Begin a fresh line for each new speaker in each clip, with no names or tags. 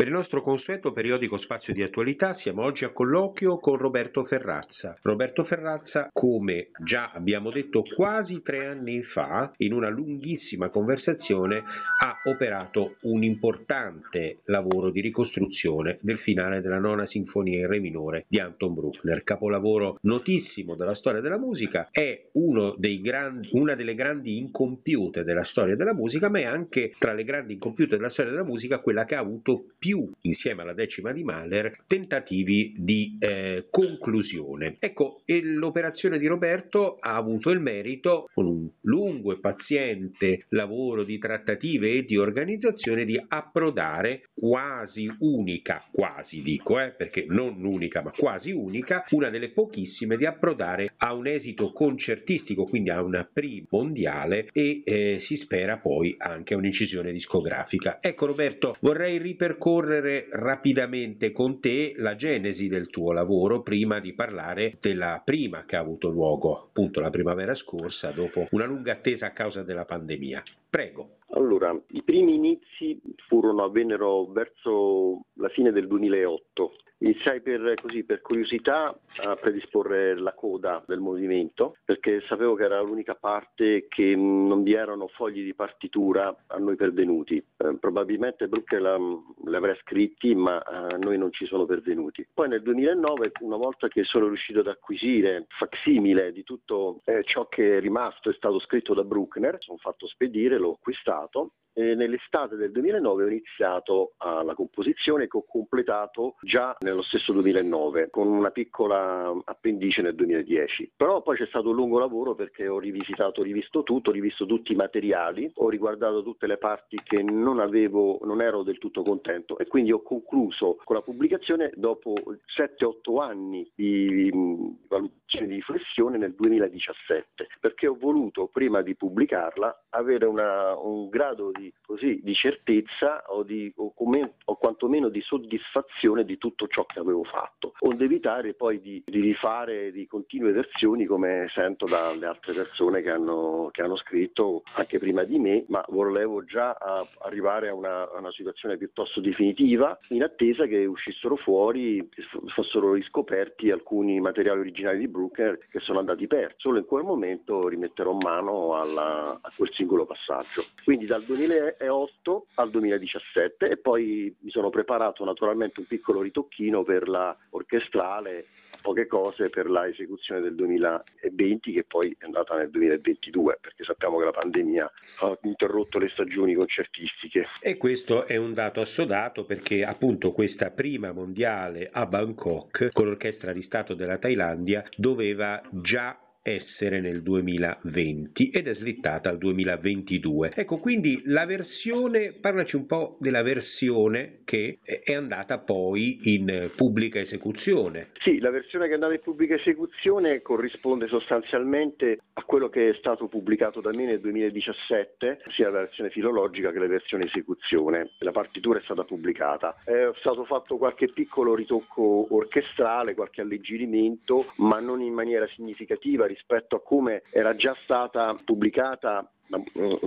Per il nostro consueto periodico spazio di attualità siamo oggi a colloquio con Roberto Ferrazza. Roberto Ferrazza, come già abbiamo detto quasi tre anni fa, in una lunghissima conversazione, ha operato un importante lavoro di ricostruzione del finale della nona sinfonia in re minore di Anton Bruckner, capolavoro notissimo della storia della musica, è grandi, una delle grandi incompiute della storia della musica, ma è anche tra le grandi incompiute della storia della musica quella che ha avuto più più, insieme alla decima di Mahler, tentativi di eh, conclusione. Ecco, l'operazione di Roberto ha avuto il merito, con un lungo e paziente lavoro di trattative e di organizzazione, di approdare quasi unica, quasi dico, eh, perché non unica, ma quasi unica, una delle pochissime di approdare a un esito concertistico, quindi a una prima mondiale e eh, si spera poi anche a un'incisione discografica. Ecco Roberto, vorrei ripercorrere ripercorrere rapidamente con te la genesi del tuo lavoro prima di parlare della prima che ha avuto luogo, appunto la primavera scorsa, dopo una lunga attesa a causa della pandemia. Prego.
Allora, i primi inizi furono, avvennero verso la fine del 2008 Iniziai per, così, per curiosità a predisporre la coda del movimento perché sapevo che era l'unica parte che non vi erano fogli di partitura a noi pervenuti. Eh, probabilmente Bruckner li avrà scritti ma a noi non ci sono pervenuti. Poi nel 2009, una volta che sono riuscito ad acquisire facsimile di tutto eh, ciò che è rimasto e stato scritto da Bruckner, sono fatto spedire, l'ho acquistato e nell'estate del 2009 ho iniziato uh, la composizione che ho completato già nello stesso 2009 con una piccola appendice nel 2010. Però poi c'è stato un lungo lavoro perché ho rivisitato, rivisto tutto, ho rivisto tutti i materiali, ho riguardato tutte le parti che non avevo, non ero del tutto contento e quindi ho concluso con la pubblicazione dopo 7-8 anni di, di valutazione di riflessione nel 2017 perché ho voluto prima di pubblicarla avere una, un grado di, così, di certezza o, di, o, come, o, quantomeno di soddisfazione di tutto ciò che avevo fatto, onde evitare poi di, di rifare di continue versioni come sento dalle altre persone che hanno, che hanno scritto anche prima di me, ma volevo già a, arrivare a una, a una, situazione piuttosto definitiva in attesa che uscissero fuori, fossero riscoperti alcuni materiali originali di Brooker che sono andati persi. Solo in quel momento rimetterò mano alla, a quel singolo passaggio. Quindi dal 2008 al 2017 e poi mi sono preparato naturalmente un piccolo ritocchino per la orchestrale poche cose per la esecuzione del 2020 che poi è andata nel 2022 perché sappiamo che la pandemia ha interrotto le stagioni concertistiche.
E questo è un dato assodato perché appunto questa prima mondiale a Bangkok con l'orchestra di Stato della Thailandia doveva già essere nel 2020 ed è slittata al 2022. Ecco, quindi la versione, parlaci un po' della versione che è andata poi in pubblica esecuzione.
Sì, la versione che è andata in pubblica esecuzione corrisponde sostanzialmente a quello che è stato pubblicato da me nel 2017, sia la versione filologica che la versione esecuzione. La partitura è stata pubblicata. È stato fatto qualche piccolo ritocco orchestrale, qualche alleggerimento, ma non in maniera significativa rispetto a come era già stata pubblicata eh,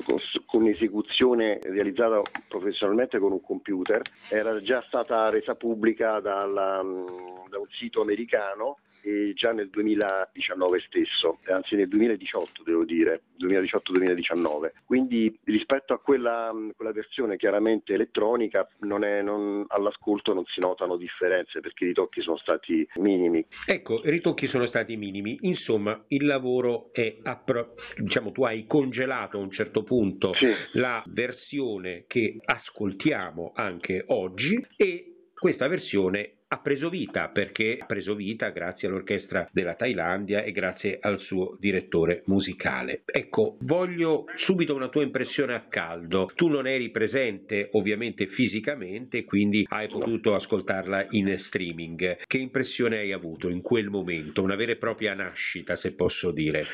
con esecuzione realizzata professionalmente con un computer, era già stata resa pubblica dal, mm, da un sito americano eh, già nel 2019 stesso, anzi nel 2018 devo dire, 2018-2019. Quindi rispetto a quella, quella versione chiaramente elettronica non è, non, all'ascolto non si notano differenze perché i ritocchi sono stati minimi.
Ecco, i ritocchi sono stati minimi, insomma il lavoro è, appro- diciamo tu hai congelato a un certo punto sì. la versione che ascoltiamo anche oggi e questa versione ha preso vita perché ha preso vita grazie all'orchestra della Thailandia e grazie al suo direttore musicale. Ecco, voglio subito una tua impressione a caldo. Tu non eri presente ovviamente fisicamente, quindi hai potuto ascoltarla in streaming. Che impressione hai avuto in quel momento? Una vera e propria nascita, se posso dire.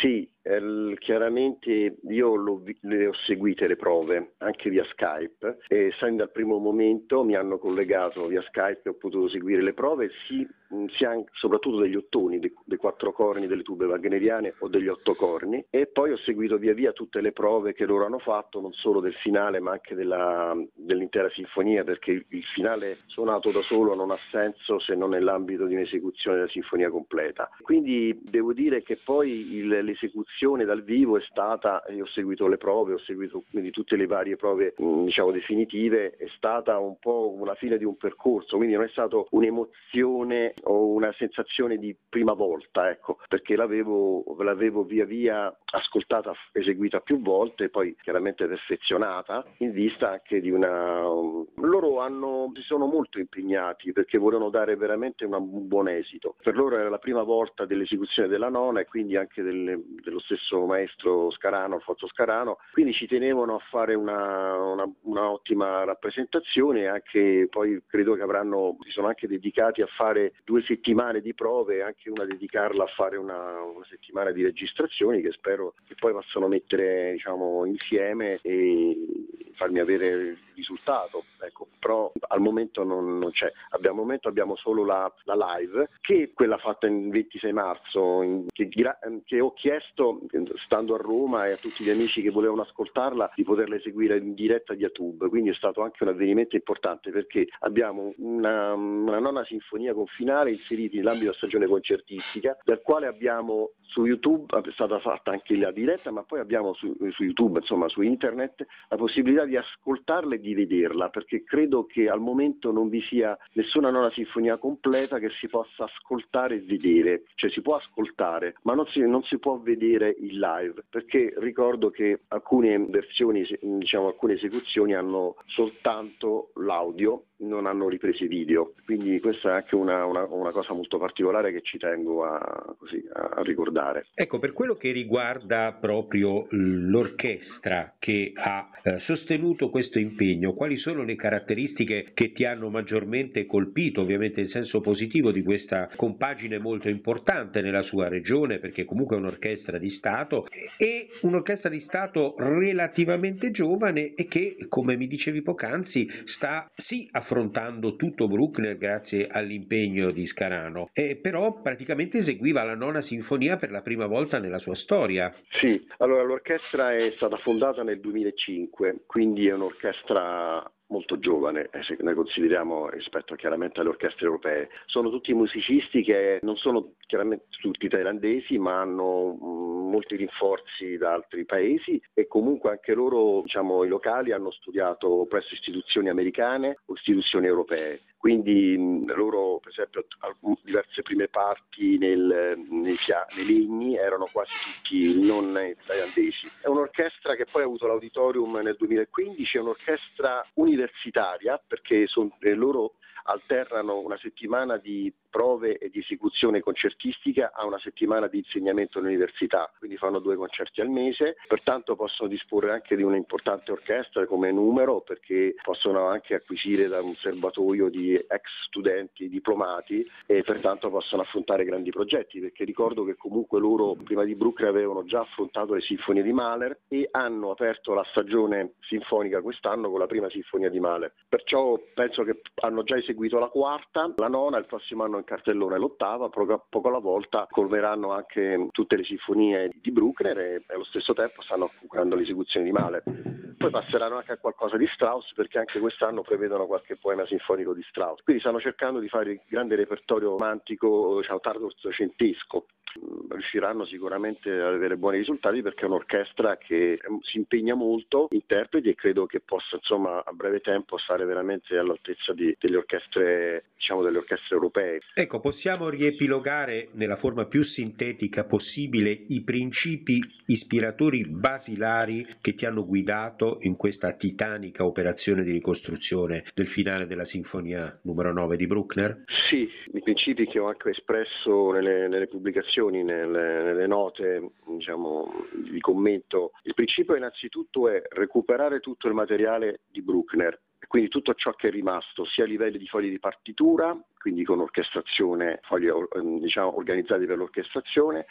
Sì, eh, chiaramente io le ho seguite le prove anche via Skype e sin dal primo momento mi hanno collegato via Skype e ho potuto seguire le prove sì, sia anche, soprattutto degli ottoni, dei, dei, quattro corni delle tube wagneriane o degli otto corni e poi ho seguito via via tutte le prove che loro hanno fatto, non solo del finale ma anche della, dell'intera sinfonia perché il, finale suonato da solo non ha senso se non nell'ambito di un'esecuzione della sinfonia completa. Quindi devo dire che poi il, l'esecuzione dal vivo è stata, io ho seguito le prove, ho seguito quindi tutte le varie prove diciamo definitive, è stata un po' una fine di un percorso, quindi non è stata un'emozione o una sensazione di prima volta, ecco, perché l'avevo, l'avevo via via ascoltata, eseguita più volte poi chiaramente perfezionata in vista anche di una... loro hanno, si sono molto impegnati perché volevano dare veramente un buon esito. Per loro era la prima volta dell'esecuzione della nona e quindi anche del, dello stesso maestro Scarano, Alfonso Scarano, quindi ci tenevano a fare una, una, una ottima rappresentazione e anche poi credo che avranno, sono anche dedicati a fare due settimane di prove e anche una dedicarla a fare una, una settimana di registrazioni che spero che poi possano mettere diciamo, insieme e farmi avere il risultato. Ecco, però al momento non, non c'è. Al momento abbiamo solo la, la, live, che è quella fatta il 26 marzo, in, che, che, ho chiesto, stando a Roma e a tutti gli amici che volevano ascoltarla, di poterla eseguire in diretta di YouTube. Quindi è stato anche un avvenimento importante perché abbiamo una, una nona sinfonia con finale inseriti nell'ambito della stagione concertistica, dal quale abbiamo su YouTube, è stata fatta anche la diretta, ma poi abbiamo su, su YouTube, insomma su internet, la possibilità di ascoltarla e di vederla, perché credo che al momento non vi sia nessuna nona sinfonia completa che si possa ascoltare e vedere, cioè si può ascoltare, ma non si, non si può vedere in live, perché ricordo che alcune versioni, diciamo alcune esecuzioni hanno soltanto l'audio non hanno ripreso i video, quindi questa è anche una, una, una cosa molto particolare che ci tengo a, così, a, ricordare.
Ecco, per quello che riguarda proprio l'orchestra che ha eh, sostenuto questo impegno, quali sono le caratteristiche che ti hanno maggiormente colpito, ovviamente in senso positivo, di questa compagine molto importante nella sua regione, perché comunque è un'orchestra di Stato, e un'orchestra di Stato relativamente giovane e che, come mi dicevi poc'anzi, sta sì a affrontando tutto Bruckner grazie all'impegno di Scarano, e però praticamente eseguiva la nona sinfonia per la prima volta nella sua storia.
Sì, allora l'orchestra è stata fondata nel 2005, quindi è un'orchestra molto giovane, eh, se ne consideriamo rispetto chiaramente alle orchestre europee. Sono tutti musicisti che non sono chiaramente tutti thailandesi, ma hanno mh, molti rinforzi da altri paesi e comunque anche loro, diciamo, i locali hanno studiato presso istituzioni americane o istituzioni europee. Quindi loro, per esempio, diverse prime parti nel, nei, fia- nei legni erano quasi tutti non thailandesi. È un'orchestra che poi ha avuto l'auditorium nel 2015, è un'orchestra universitaria perché son, loro alternano una settimana di prove e di esecuzione concertistica a una settimana di insegnamento all'università, quindi fanno due concerti al mese, pertanto possono disporre anche di un'importante orchestra come numero perché possono anche acquisire da un serbatoio di ex studenti diplomati e pertanto possono affrontare grandi progetti perché ricordo che comunque loro prima di Bruckner avevano già affrontato le sinfonie di Mahler e hanno aperto la stagione sinfonica quest'anno con la prima sinfonia di Mahler, perciò penso che hanno già eseguito la quarta, la nona, il prossimo anno in cartellone l'ottava, poco, poco alla volta colmeranno anche tutte le sinfonie di Bruckner e allo stesso tempo stanno curando l'esecuzione di Mahler. Poi passeranno anche a qualcosa di Strauss perché anche quest'anno prevedono qualche poema sinfonico di Strauss. Quindi stanno cercando di fare il grande repertorio romantico, diciamo, tardo-ottocentesco riusciranno sicuramente ad avere buoni risultati perché è un'orchestra che si impegna molto, interpreti e credo che possa insomma a breve tempo stare veramente all'altezza di, delle orchestre diciamo delle orchestre europee.
Ecco, possiamo riepilogare nella forma più sintetica possibile i principi ispiratori basilari che ti hanno guidato in questa titanica operazione di ricostruzione del finale della sinfonia numero 9 di Bruckner?
Sì, i principi che ho anche espresso nelle, nelle pubblicazioni osservazioni, nelle, nelle note diciamo, di commento. Il principio innanzitutto è recuperare tutto il materiale di Bruckner, quindi tutto ciò che è rimasto, sia a livello di fogli di partitura, quindi con orchestrazione, fogli diciamo, organizzati per l'orchestrazione,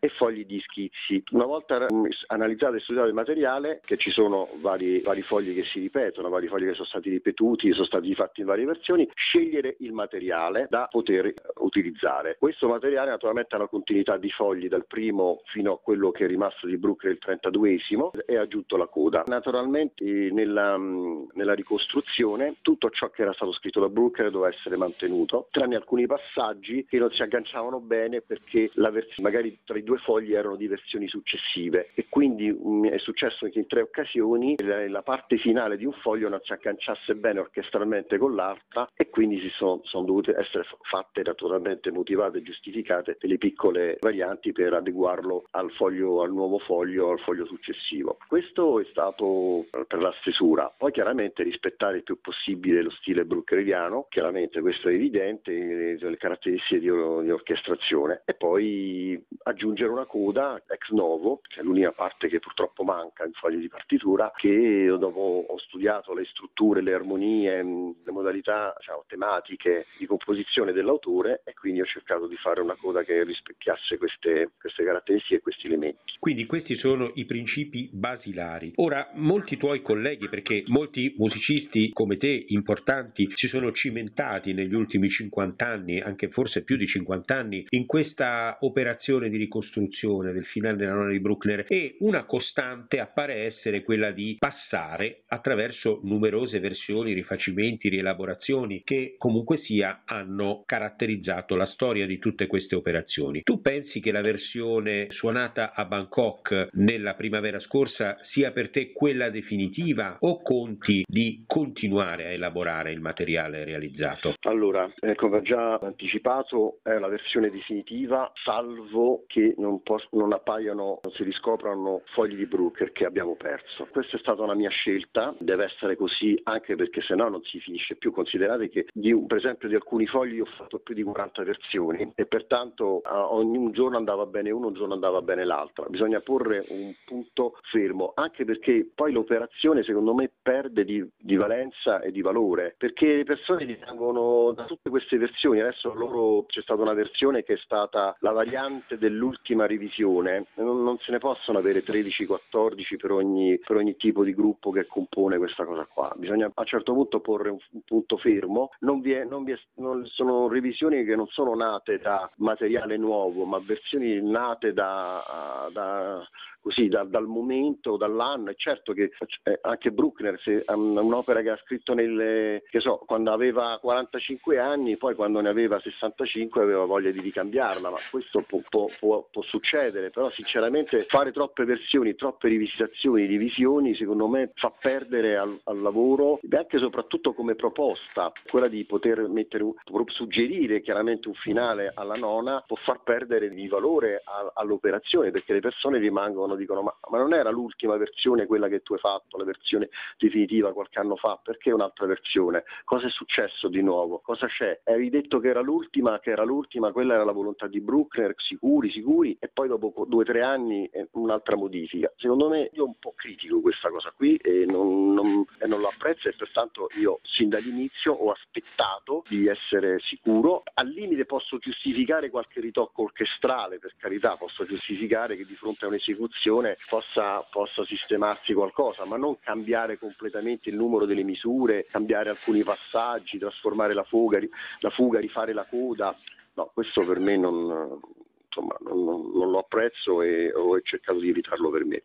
e fogli di schizzi. Una volta analizzato e studiato il materiale, che ci sono vari, vari fogli che si ripetono, vari fogli che sono stati ripetuti, sono stati fatti in varie versioni, scegliere il materiale da poter utilizzare. Questo materiale naturalmente ha una continuità di fogli dal primo fino a quello che è rimasto di Brooklyn il 32esimo e ha aggiunto la coda. Naturalmente nella, nella ricostruzione tutto ciò che era stato scritto da Brooker doveva essere mantenuto, tranne alcuni passaggi che non si agganciavano bene perché vers- magari tra i due fogli erano di versioni successive e quindi um, è successo che in tre occasioni la, la, parte finale di un foglio non si agganciasse bene orchestralmente con l'altra e quindi si sono, sono dovute essere fatte naturalmente motivate e giustificate delle piccole varianti per adeguarlo al, foglio, al nuovo foglio, al foglio successivo. Questo è stato per la stesura, poi chiaramente rispettare il più possibile lo stile bruckeriano, chiaramente questo è evidente, le caratteristiche di, di orchestrazione e poi aggiungere una coda ex novo, che è l'unica parte che purtroppo manca in fogli di partitura, che dopo ho studiato le strutture, le armonie, le modalità diciamo, tematiche di composizione dell'autore e quindi ho cercato di fare una coda che rispecchiasse queste, queste caratteristiche e questi elementi.
Quindi questi sono i principi basilari. Ora, molti tuoi colleghi, perché molti musicisti come te importanti si sono cimentati negli ultimi 50 anni, anche forse più di 50 anni, in questa operazione di ricostruzione del finale della nonna di Bruckner e una costante appare essere quella di passare attraverso numerose versioni, rifacimenti, rielaborazioni che comunque sia hanno caratterizzato la storia di tutte queste operazioni. Tu pensi che la versione suonata a Bangkok nella primavera scorsa sia per te quella definitiva o conti di continuare a elaborare il materiale realizzato?
Allora, eh, come già anticipato, è la versione definitiva, salvo che non, pos- non appaiano, non si riscoprano fogli di Brooker che abbiamo perso. Questa è stata una mia scelta, deve essere così anche perché se no non si finisce più. Considerate che di, per esempio di alcuni fogli ho fatto più di 40 versioni e pertanto ogni giorno andava bene uno, un giorno andava bene l'altro. Bisogna porre un punto fermo, anche perché poi l'operazione secondo me perde di, di valenza e di valore, perché le persone rimangono da tutte queste versioni, adesso loro c'è stata una versione che è stata la variante dell'ultima revisione, non, non se ne possono avere 13-14 per ogni, per ogni tipo di gruppo che compone questa cosa qua, bisogna a un certo punto porre un, un punto fermo, non vi è, non vi è, non sono revisioni che non sono nate da materiale nuovo, ma versioni nate da, da così da, dal momento, dall'anno. È certo che eh, anche Bruckner, se, um, un'opera che ha scritto nelle, che so, quando aveva 45 anni, poi quando ne aveva 65 aveva voglia di ricambiarla, ma questo può, può, può, può succedere, però sinceramente fare troppe versioni, troppe rivisitazioni, divisioni, secondo me fa perdere al, al lavoro e anche e soprattutto come proposta, quella di poter mettere, suggerire chiaramente un finale alla nona può far perdere di valore all'operazione perché le persone rimangono telefonano, dicono ma, ma, non era l'ultima versione quella che tu hai fatto, la versione definitiva qualche anno fa, perché un'altra versione? Cosa è successo di nuovo? Cosa c'è? Avevi detto che era l'ultima, che era l'ultima, quella era la volontà di Bruckner, sicuri, sicuri, e poi dopo due o tre anni eh, un'altra modifica. Secondo me io un po' critico questa cosa qui e non, non, e non lo apprezzo e pertanto io sin dall'inizio ho aspettato di essere sicuro. Al limite posso giustificare qualche ritocco orchestrale, per carità, posso giustificare che di fronte a un'esecuzione produzione possa, possa sistemarsi qualcosa, ma non cambiare completamente il numero delle misure, cambiare alcuni passaggi, trasformare la fuga, la fuga rifare la coda. No, questo per me non, insomma, non, non lo apprezzo e ho cercato di evitarlo per me.